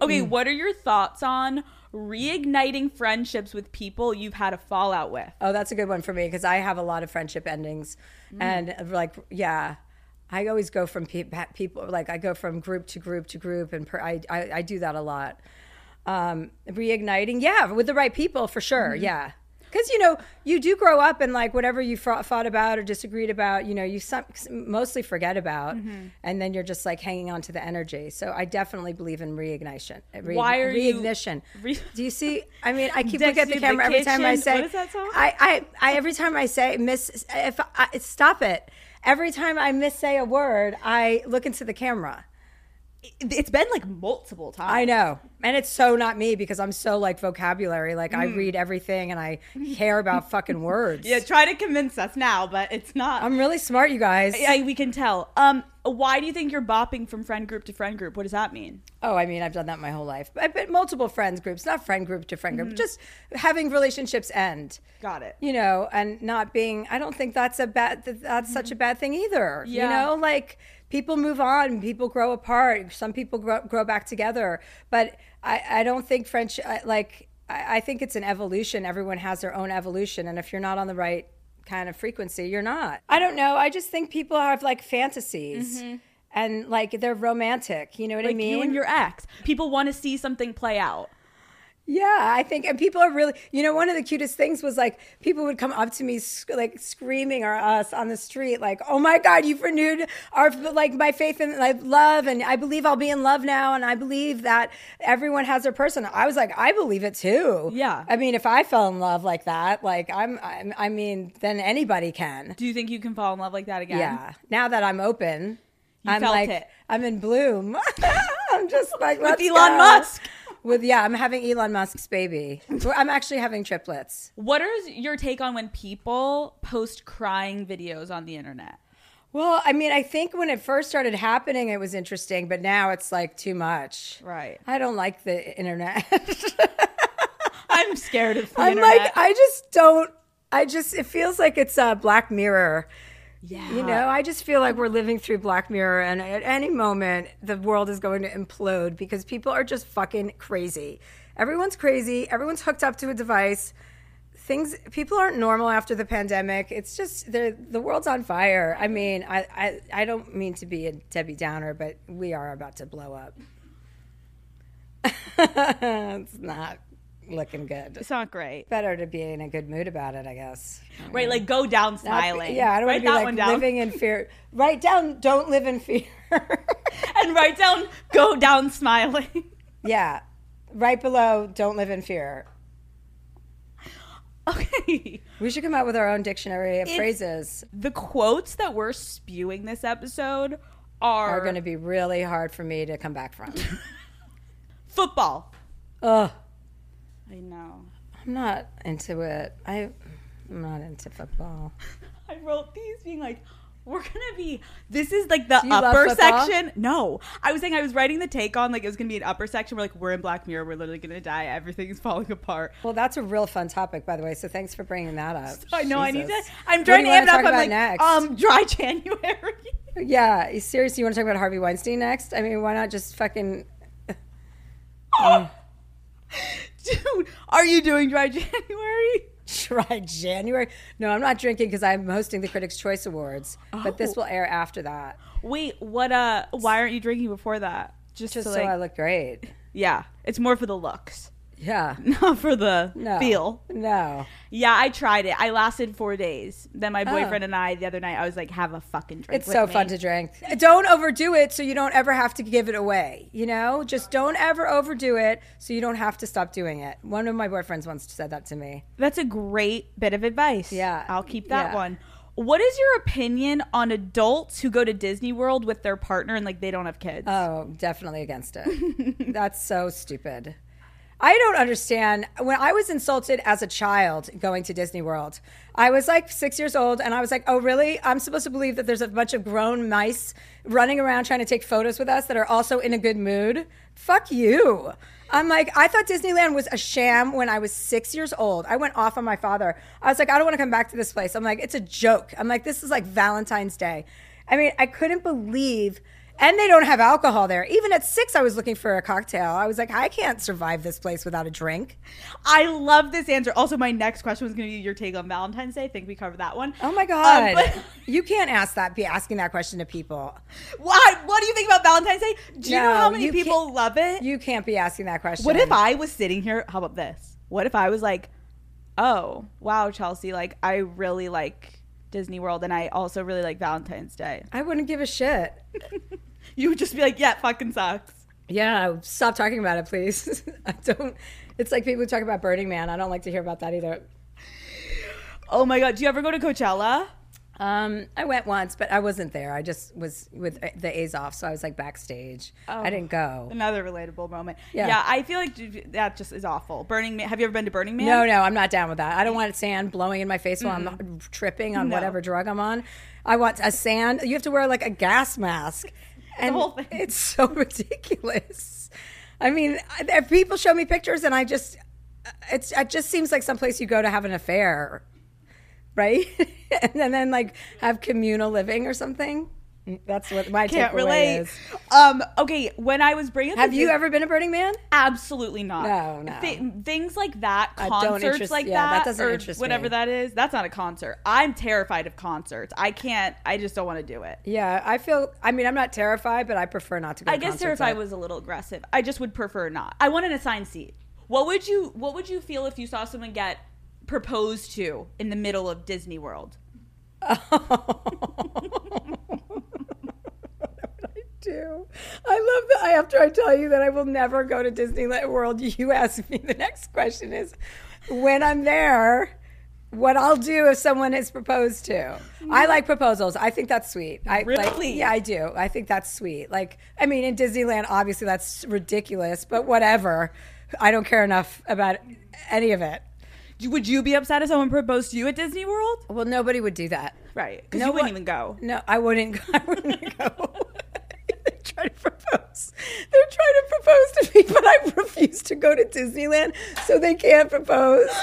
Okay, Hmm. what are your thoughts on reigniting friendships with people you've had a fallout with? Oh, that's a good one for me because I have a lot of friendship endings, and uh, like, yeah, I always go from pe- people like I go from group to group to group, and per- I, I I do that a lot. Um, reigniting, yeah, with the right people for sure, yeah. Because you know you do grow up and like whatever you fought, fought about or disagreed about, you know you some, mostly forget about, mm-hmm. and then you're just like hanging on to the energy. So I definitely believe in reignition. Eh, re- Why are you- Re- do you see? I mean, I keep looking at the Dixie, the camera every time I say. What is that song? I, I, I every time I say miss, if I, stop it. Every time I miss say a word, I look into the camera. It's been like multiple times. I know, and it's so not me because I'm so like vocabulary. Like Mm. I read everything and I care about fucking words. Yeah, try to convince us now, but it's not. I'm really smart, you guys. yeah, we can tell. Um, why do you think you're bopping from friend group to friend group? What does that mean? Oh, I mean, I've done that my whole life. But, but multiple friends groups, not friend group to friend group, just having relationships end. Mm-hmm. Got it. You know, and not being. I don't think that's a bad. that- That's such a bad thing either. Yeah. You know, like people move on, people grow apart. Some people grow, grow back together. But I, I don't think friendship. Like I, I think it's an evolution. Everyone has their own evolution, and if you're not on the right kind of frequency, you're not. I don't know. I just think people have like fantasies. And like they're romantic, you know what I Mm-hmm. Mean? you and your ex. People want to see something play out. Yeah, I think, and people are really, you know, one of the cutest things was like people would come up to me, sc- like screaming or us on the street, like, "Oh my God, you've renewed our like my faith and like love, and I believe I'll be in love now, and I believe that everyone has their person." I was like, I believe it too. Yeah. I mean, if I fell in love like that, like I'm, I'm I mean, then anybody can. Do you think you can fall in love like that again? Yeah. Now that I'm open, You I'm felt like, it. I'm in bloom. I'm just like With Elon go. Musk. With yeah, I'm having Elon Musk's baby. I'm actually having triplets. What is your take on when people post crying videos on the internet? Well, I mean, I think when it first started happening, it was interesting, but now it's like too much. Right. I don't like the internet. I'm scared of the I'm internet. like, I just don't. I just it feels like it's a Black Mirror. Yeah. You know, I just feel like we're living through Black Mirror, and at any moment, the world is going to implode because people are just fucking crazy. Everyone's crazy. Everyone's hooked up to a device. Things, people aren't normal after the pandemic. It's just the the world's on fire. I mean, I, I I don't mean to be a Debbie Downer, but we are about to blow up. it's not looking good. It's not great. Better to be in a good mood about it, I guess. Right, like go down Not smiling. yeah, I don't write want to be like one down. living in fear. Write down, don't live in fear. and write down go down smiling. yeah, right below, don't live in fear. okay. We should come out with our own dictionary of It's- phrases. The quotes that we're spewing this episode are, Are going to be really hard for me to come back from. football. Ugh, I know. I'm not into it. I, I'm not into football. I wrote these being like, we're gonna be. This is like the Do you love upper section. No, I was saying I was writing the take on like it was gonna be an upper section. We're like, we're in Black Mirror. We're literally gonna die. Everything's falling apart. Well, that's a real fun topic, by the way. So thanks for bringing that up. I know. I need to. I'm trying to amp it up. I'm like, next? um, dry January. Yeah, seriously, you want to talk about Harvey Weinstein next? I mean, why not just fucking? Dude, are you doing dry January? Dry January. No, I'm not drinking because I'm hosting the Critics' Choice Awards. But this Oh. will air after that, Wait, what? Uh, why aren't you drinking before that? Just, just to so like, I look great. yeah, it's more for the looks, Yeah. not for the No. feel. No. Yeah, I tried it. I lasted four days. Then my Oh. boyfriend and I the other night, I was like, have a fucking drink. It's so me. fun to drink. Don't overdo it so you don't ever have to give it away. You know, just don't ever overdo it so you don't have to stop doing it. One of my boyfriends once said that to me. That's a great bit of advice. Yeah. I'll keep that Yeah. one. What is your opinion on adults who go to Disney World with their partner and like they don't have kids? Oh, definitely against it. That's so stupid. I don't understand. When I was insulted as a child going to Disney World, I was like six years old and I was like, oh, really? I'm supposed to believe that there's a bunch of grown mice running around trying to take photos with us that are also in a good mood? Fuck you. I'm like, I thought Disneyland was a sham when I was six years old. I went off on my father. I was like, I don't want to come back to this place. I'm like, it's a joke. I'm like, this is like Valentine's Day. I mean, I couldn't believe and they don't have alcohol there. Even at six, I was looking for a cocktail. I was like, I can't survive this place without a drink. I love this answer. Also, my next question was going to be your take on Valentine's Day. I think we covered that one. Oh my um, god, but- you can't ask that. Be asking that question to people. What? What do you think about Valentine's Day? Do you know how many people love it? You can't be asking that question. What if I was sitting here? How about this? What if I was like, oh, wow, Chelsea, like, I really like Disney World and I also really like Valentine's Day. I wouldn't give a shit. You would just be like, yeah, it fucking sucks. Yeah, stop talking about it, please. I don't. It's like people talk about Burning Man. I don't like to hear about that either. Oh my God. Do you ever go to Coachella? Um, I went once, but I wasn't there. I just was with the A's off, so I was like backstage. I didn't go. Another relatable moment. Yeah. Yeah. I feel like that just is awful. Burning Man. Have you ever been to Burning Man? No, no, I'm not down with that. I don't want sand blowing in my face while I'm tripping on No. whatever drug I'm on. I want a sand. You have to wear like a gas mask, and whole thing. it's so ridiculous. I mean, I- if people show me pictures, and I just, uh, it's it just seems like someplace you go to have an affair, right? and then like have communal living or something. That's what my Can't relate. is. Um, okay, when I was bringing up Have you Dis- ever been a Burning Man? Absolutely not. No, no. Thi- things like that, concerts interest- like yeah, that that, doesn't interest me. whatever that is, that's not a concert. I'm terrified of concerts. I can't. I just don't want to do it. Yeah, I feel. I mean, I'm not terrified, but I prefer not to go. I to guess terrified was a little aggressive. I just would prefer not. I want an assigned seat. What would you What would you feel if you saw someone get proposed to in the middle of Disney World? do. I love that. After I tell you that I will never go to Disneyland World, you ask me the next question is when I'm there, what I'll do if someone is proposed to. I like proposals. I think that's sweet. I like, Really? yeah, I do. I think that's sweet. Like, I mean, in Disneyland, obviously that's ridiculous, but whatever. I don't care enough about any of it. Would you be upset if someone proposed to you at Disney World? Well, nobody would do that. Right, because No you wouldn't one- even go. No, I wouldn't. I wouldn't go. They're trying to propose. They're trying to propose to me, but I refuse to go to Disneyland, so they can't propose.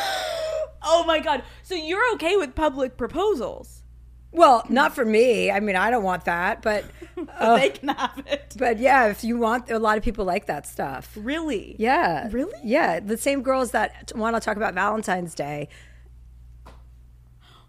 Oh my god! So you're okay with public proposals? Well, not for me. I mean, I don't want that, but But uh, they can have it. but yeah, if you want, a lot of people like that stuff. Really? Yeah, Really? Yeah, the same girls that want to talk about Valentine's Day.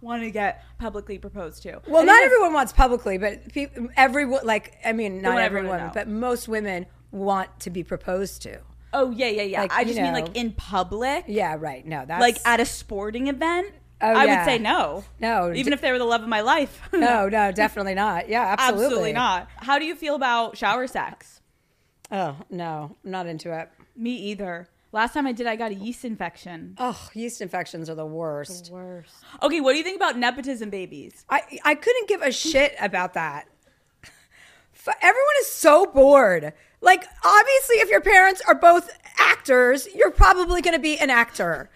Want to get publicly proposed to? Well, not everyone wants publicly, but people, everyone, like, I mean, not everyone know. but most women want to be proposed to. Oh yeah, yeah, yeah. Like, I just mean like in public. Yeah, right. No, that's Like at a sporting event. Oh, I yeah. would say no. No, Even d- if they were the love of my life. no, no, definitely not. Yeah, absolutely. Absolutely not. How do you feel about shower sex? Oh no, I'm not into it. Me either. Last time I did, I got a yeast infection. Oh, yeast infections are the worst. The Worst. Okay, what do you think about nepotism babies? I I couldn't give a shit about that. Everyone is so bored. Like, obviously, if your parents are both actors, you're probably going to be an actor.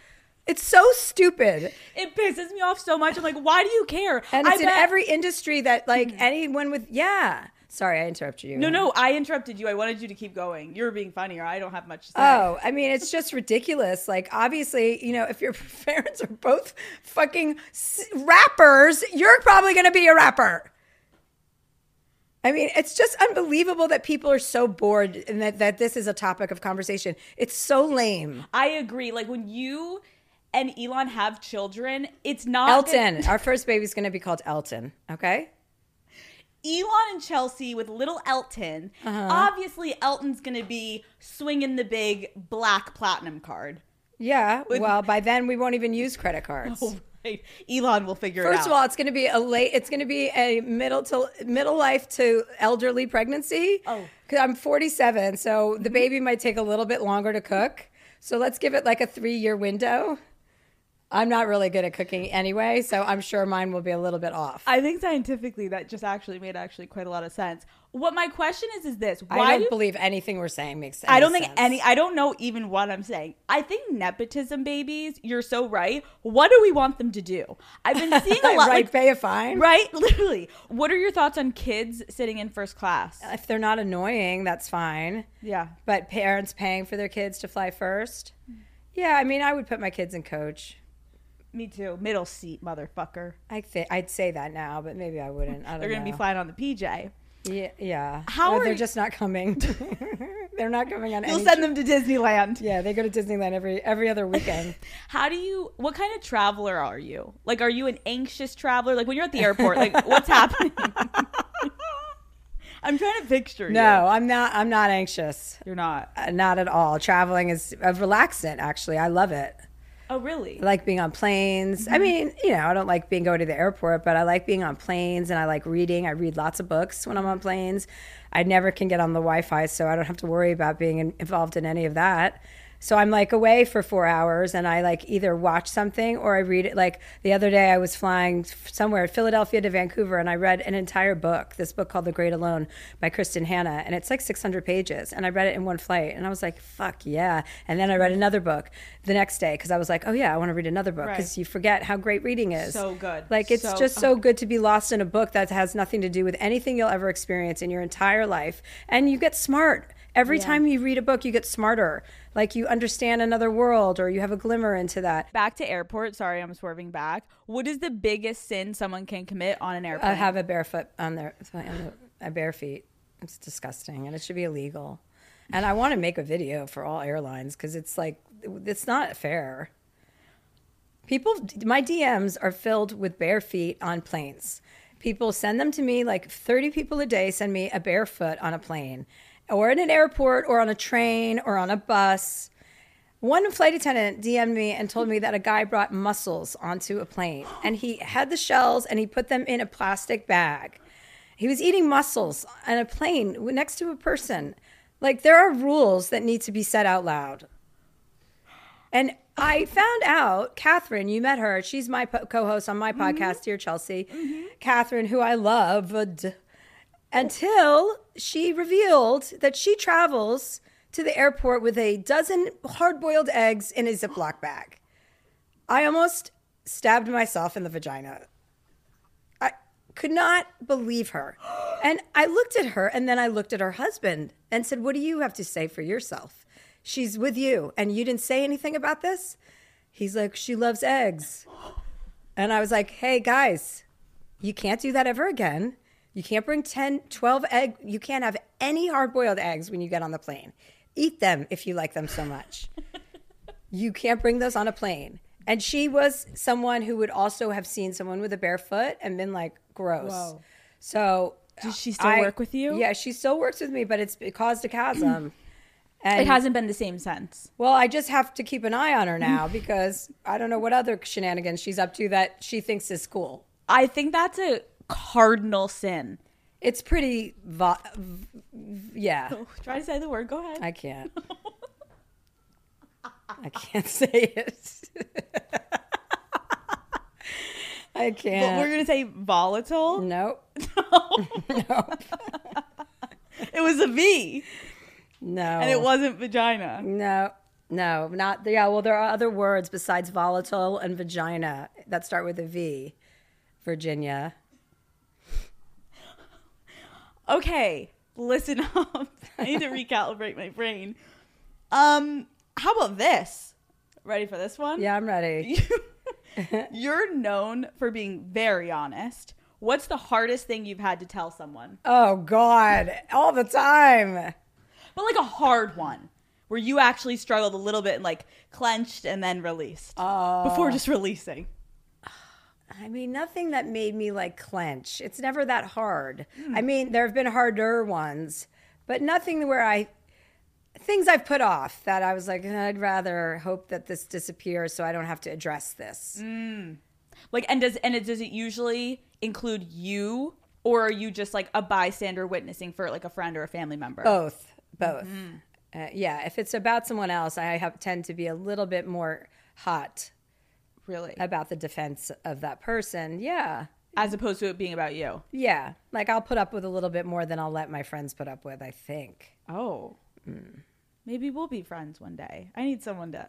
It's so stupid. It pisses me off so much. I'm like, why do you care? And I it's in bet- every industry that, like, hmm. anyone with, yeah. Sorry, I interrupted you. No, no, I interrupted you. I wanted you to keep going. You were being funnier. I don't have much to say. Oh, I mean, it's just ridiculous. Like, obviously, you know, if your parents are both fucking s- rappers, you're probably going to be a rapper. I mean, it's just unbelievable that people are so bored and that, that this is a topic of conversation. It's so lame. I agree. Like when you and Elon have children, it's not Elton, our first baby's going to be called Elton, okay? Elon and Chelsea with little Elton. Uh-huh. Obviously, Elton's going to be swinging the big black platinum card. Yeah, well, by then we won't even use credit cards. Oh, right. Elon will figure it out. First of all, it's going to be a late. It's going to be a middle to middle life to elderly pregnancy. Oh. because I'm 47, so the baby might take a little bit longer to cook. So let's give it like a three year window. I'm not really good at cooking anyway, so I'm sure mine will be a little bit off. I think scientifically that just actually made actually quite a lot of sense. What my question is is this: I Why don't do believe anything we're saying makes sense. I don't think any. I don't know even what I'm saying. I think nepotism babies. You're so right. What do we want them to do? I've been seeing a lot. right, like, pay a fine. right, literally. What are your thoughts on kids sitting in first class? If they're not annoying, that's fine. Yeah, But parents paying for their kids to fly first? Mm. Yeah, I mean, I would put my kids in coach. Me too. Middle seat, motherfucker. I think I'd say that now, but maybe I wouldn't. I don't They're gonna be flying on the PJ. Yeah, yeah. How Or are they're you- just not coming. they're not coming on. You'll any send them to Disneyland. Yeah, they go to Disneyland every every other weekend. How do you? What kind of traveler are you? Like, are you an anxious traveler? Like when you're at the airport, like what's happening? I'm trying to picture you. no, I'm not. I'm not anxious. you're not. Uh, Not at all. Traveling is uh, relaxant. Actually, I love it. Oh, really? I like being on planes. I mm-hmm. mean, you know, I don't like being going to the airport, but I like being on planes and I like reading. I read lots of books when I'm on planes. I never can get on the Wi-Fi, so I don't have to worry about being involved in any of that. So I'm like away for four hours, and I like either watch something or I read it. Like the other day, I was flying somewhere, Philadelphia to Vancouver, and I read an entire book. This book called The Great Alone by Kristin Hannah, and it's like 600 pages. And I read it in one flight, and I was like, "Fuck yeah!" And then I read another book the next day because I was like, "Oh yeah, I want to read another book." Because Right. you forget how great reading is. So good. Like it's So- just so good to be lost in a book that has nothing to do with anything you'll ever experience in your entire life, and you get smart. Every time you read a book, you get smarter. Like you understand another world, or you have a glimmer into that. Back to airport. Sorry, I'm swerving back. What is the biggest sin someone can commit on an airplane? I have a barefoot on their on the, a bare feet. It's disgusting, and it should be illegal. And I want to make a video for all airlines because it's like it's not fair. People, my DMs are filled with bare feet on planes. People send them to me like 30 people a day send me a barefoot on a plane or in an airport or on a train or on a bus. One flight attendant DM'd me and told me that a guy brought mussels onto a plane and he had the shells and he put them in a plastic bag. He was eating mussels on a plane next to a person. Like there are rules that need to be said out loud. And I found out, Catherine, you met her. She's my po- co host on my mm-hmm. podcast, Dear Chelsea. Mm-hmm. Catherine, who I loved until she revealed that she travels to the airport with a dozen hard boiled eggs in a Ziploc bag. I almost stabbed myself in the vagina. I could not believe her. And I looked at her and then I looked at her husband and said, What do you have to say for yourself? She's with you and you didn't say anything about this? He's like, She loves eggs. And I was like, Hey guys, you can't do that ever again. You can't bring 10, 12 egg. You can't have any hard boiled eggs when you get on the plane. Eat them if you like them so much. you can't bring those on a plane. And she was someone who would also have seen someone with a bare foot and been like, gross. So Does she still I- work with you? Yeah, she still works with me, but it's it caused a chasm. And It hasn't been the same since. well, I just have to keep an eye on her now because I don't know what other shenanigans she's up to that she thinks is cool. I think that's a cardinal sin. It's pretty, vo- v- yeah. Oh, try to say the word. Go ahead. I can't. I can't say it. I But can't. we're gonna say volatile. nope. It was a V, No. and it wasn't vagina. No. No, not yeah. Well, there are other words besides volatile and vagina that start with a V. Virginia. Okay, listen up. I need to recalibrate my brain. Um, how about this? Ready for this one? Yeah, I'm ready. You're known for being very honest. What's the hardest thing you've had to tell someone? Oh God, all the time. But like a hard one where you actually struggled a little bit and like clenched and then released before just releasing. I mean, nothing that made me like clench. It's never that hard. Hmm. I mean, there have been harder ones, but nothing where I things I've put off that I was like, eh, I'd rather hope that this disappears so I don't have to address this. Hmm. Like and does and it does it usually include you or are you just like a bystander witnessing for like a friend or a family member? Both, both. Hmm. Uh, yeah, if it's about someone else, I have tend to be a little bit more hot Really? about the defense of that person. Yeah. As opposed to it being about you. Yeah. Like I'll put up with a little bit more than I'll let my friends put up with, I think. Oh. Mm. Maybe we'll be friends one day. I need someone to.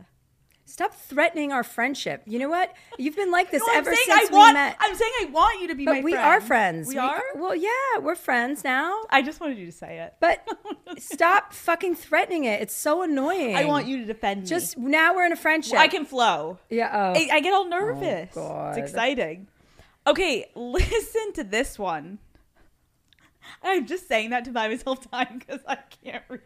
Stop threatening our friendship. You know what? You've been like this No, ever since I want. we met. I'm saying I want you to be my. but my we friend. are friends. We, are. Well, yeah, we're friends now. I just wanted you to say it. But stop fucking threatening it. It's so annoying. I want you to defend me. Just now we're in a friendship. I can flow. Yeah. Oh. I, I get all oh, nervous. God. It's exciting. Okay, listen to this one. I'm just saying that to buy myself time because I can't read.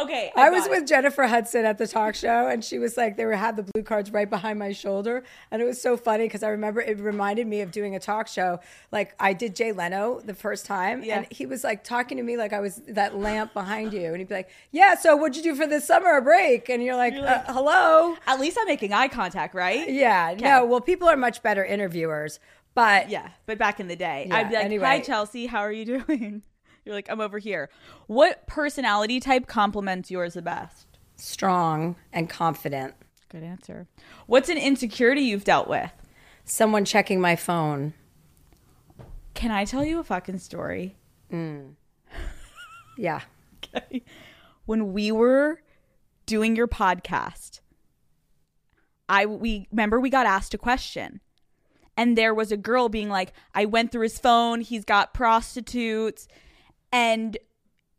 Okay, I was got with. Jennifer Hudson at the talk show, and she was like, they were had the blue cards right behind my shoulder, and it was so funny because I remember it reminded me of doing a talk show. Like I did Jay Leno the first time, Yeah. and he was like talking to me like I was that lamp behind you, and he'd be like, "Yeah, so what'd you do for this summer break?" And you're like, like- uh, "Hello." At least I'm making eye contact, right? Yeah, no. Well, people are much better interviewers, but Yeah, but back in the day, Yeah, I'd be like, anyway. "Hi, Chelsea, how are you doing?" You're like, "I'm over here." What personality type complements yours the best? strong and confident. Good answer. What's an insecurity you've dealt with? Someone checking my phone. Can I tell you a fucking story? Mm. Yeah. Okay. When we were doing your podcast, I we remember we got asked a question. And there was a girl being like, I went through his phone, he's got prostitutes, and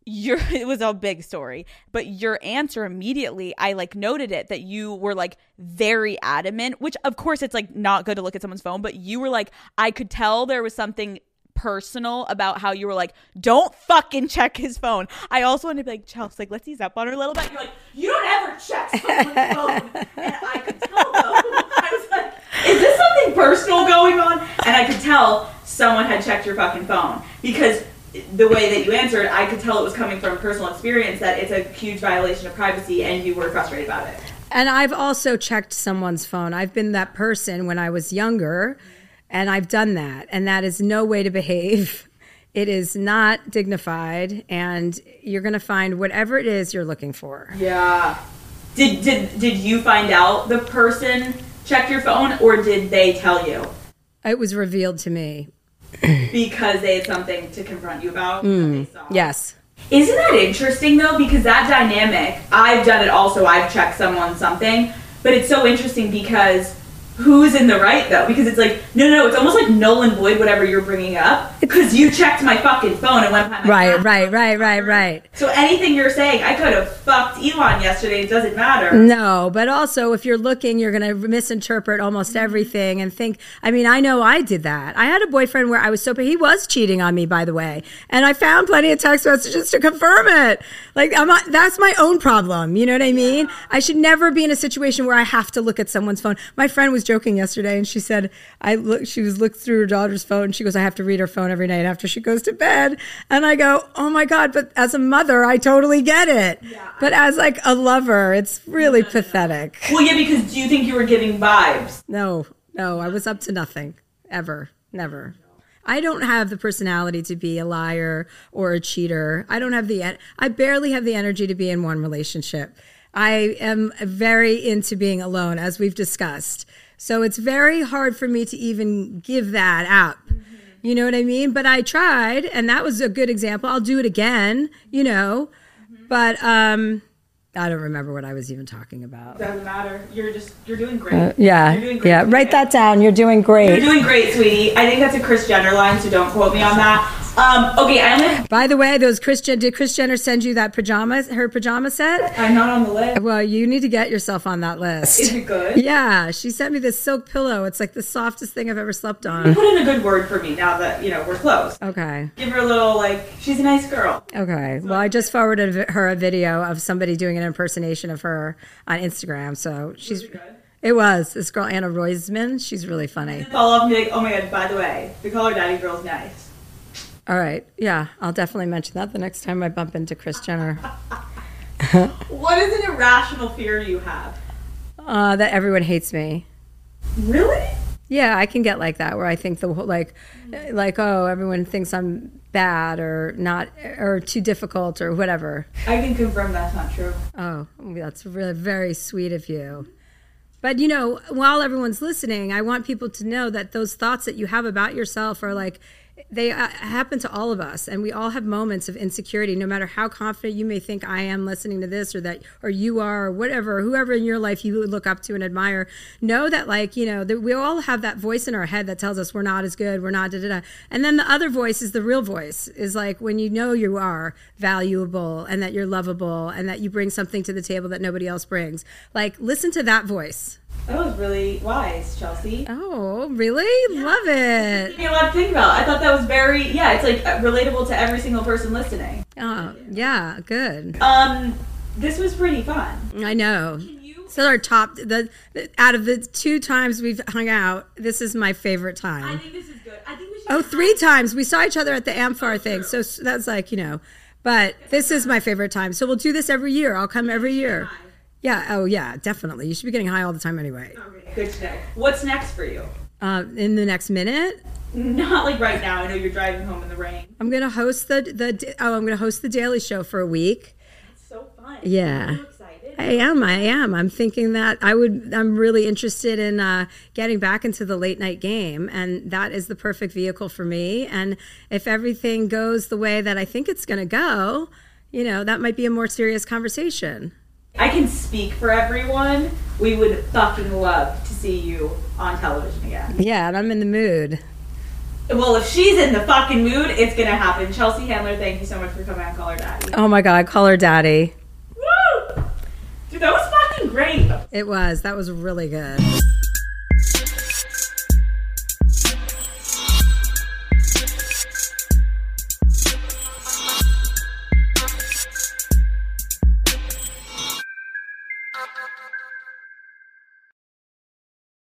your it was a big story but your answer immediately i like noted it that you were like very adamant which of course it's like not good to look at someone's phone but you were like i could tell there was something personal about how you were like don't fucking check his phone. I also wanted to be like chelsea like let's ease up on her a little bit. You're like you don't ever check someone's phone. And i could tell though. I was like is this something personal going on? And i could tell someone had checked your fucking phone because the way that you answered, I could tell it was coming from personal experience that it's a huge violation of privacy and you were frustrated about it. And I've also checked someone's phone. I've been that person when I was younger, and I've done that. And that is no way to behave. It is not dignified, and you're going to find whatever it is you're looking for. Yeah. Did did did you find out the person checked your phone or did they tell you? It was revealed to me. Because they had something to confront you about? Hmm. saw? Yes. Isn't that interesting though? Because that dynamic, I've done it also. I've checked someone something, but it's so interesting because who's in the right though? Because it's like no, no. It's almost like null and void whatever you're bringing up because you checked my fucking phone and went behind my Right, right, right, right, right. So anything you're saying, I could have fucked Elon yesterday. It doesn't matter. No, but also if you're looking, you're going to misinterpret almost mm-hmm. everything and think. I mean, I know I did that. I had a boyfriend where I was so, he was cheating on me, by the way, and I found plenty of text messages to confirm it. Like, I'm not, that's my own problem. You know what I mean? I should never be in a situation where I have to look at someone's phone. My friend was joking yesterday, and she said, I look. She was looked through her daughter's phone. And she goes, I have to read her phone every night after she goes to bed, and I go, Oh my god! But as a mother, I totally get it. But as like a lover, it's really pathetic. Well, yeah, because do you think you were giving vibes? No, no, I was up to nothing ever, never. I don't have the personality to be a liar or a cheater. I don't have the. I barely have the energy to be in one relationship. I am very into being alone, as we've discussed. So it's very hard for me to even give that up. You know what I mean? But I tried, and that was a good example. I'll do it again, you know. But um, I don't remember what I was even talking about. Doesn't matter. You're just you're doing great. Yeah, You're doing great. yeah. Write that down. You're doing great. You're doing great, sweetie. I think that's a Kris Jenner line, so don't quote me on that. Um, okay, I only By the way, those Kris Jen- did Kris Jenner send you that pajama her pajama set? I'm not on the list. Well, you need to get yourself on that list. Is it good? Yeah, she sent me this silk pillow. It's like the softest thing I've ever slept on. You put in a good word for me now that you know we're close. Okay. Give her a little like she's a nice girl. Okay. Well, I just forwarded her a video of somebody doing an impersonation of her on Instagram. So she's. It was this girl Anna Roisman. She's really funny. Follow up and be like, oh my god, by the way, the Call Her Daddy girl's nice. All right. Yeah, I'll definitely mention that the next time I bump into Kris Jenner. What is an irrational fear you have? Uh, that everyone hates me. Really? Yeah, I can get like that where I think the whole like, like oh, everyone thinks I'm bad or not or too difficult or whatever. I can confirm that's not true. Oh, that's really very sweet of you. But you know, while everyone's listening, I want people to know that those thoughts that you have about yourself are like they uh, happen to all of us and we all have moments of insecurity no matter how confident you may think i am listening to this or that or you are or whatever whoever in your life you look up to and admire. Know that like you know that we all have that voice in our head that tells us we're not as good we're not da, da, da. and then the other voice is the real voice is like when you know you are valuable and that you're lovable and that you bring something to the table that nobody else brings. Like listen to that voice That was really wise, Chelsea. oh really love it me a lot to think about. I thought that was very, yeah, it's like uh, relatable to every single person listening. oh yeah good Um, this was pretty fun. I know. So our top the, the out of the two times we've hung out, this is my favorite time. I think this is good. I think we should. Oh, three times we saw each other at the amfAR thing, so that's like you know. But this is my favorite time, so we'll do this every year. I'll come every year. Yeah. Oh, yeah. Definitely. You should be getting high all the time anyway. Good to know. What's next for you? Uh, in the next minute, Not like right now. I know you're driving home in the rain. I'm gonna host the the oh, I'm gonna host the Daily Show for a week. It's so fun. Yeah. I am. I am. I'm thinking that I would. I'm really interested in uh, getting back into the late night game, and that is the perfect vehicle for me. And if everything goes the way that I think it's going to go, you know, that might be a more serious conversation. I can speak for everyone. We would fucking love to see you on television again. Yeah, and I'm in the mood. Well, if she's in the fucking mood, it's gonna happen. Chelsea Handler, thank you so much for coming on Call Her Daddy. Oh my God, call her daddy. Woo! Dude, that was fucking great. It was. That was really good.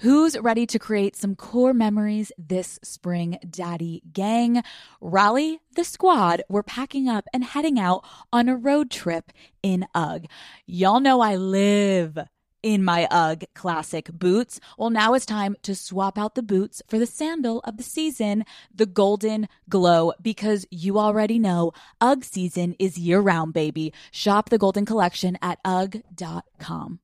Who's ready to create some core memories this spring, Daddy Gang? Rally the squad. We're packing up and heading out on a road trip in UGG. Y'all know I live in my UGG classic boots. Well, now it's time to swap out the boots for the sandal of the season, the Golden Glow, because you already know UGG season is year round, baby. Shop the Golden Collection at UGG.com.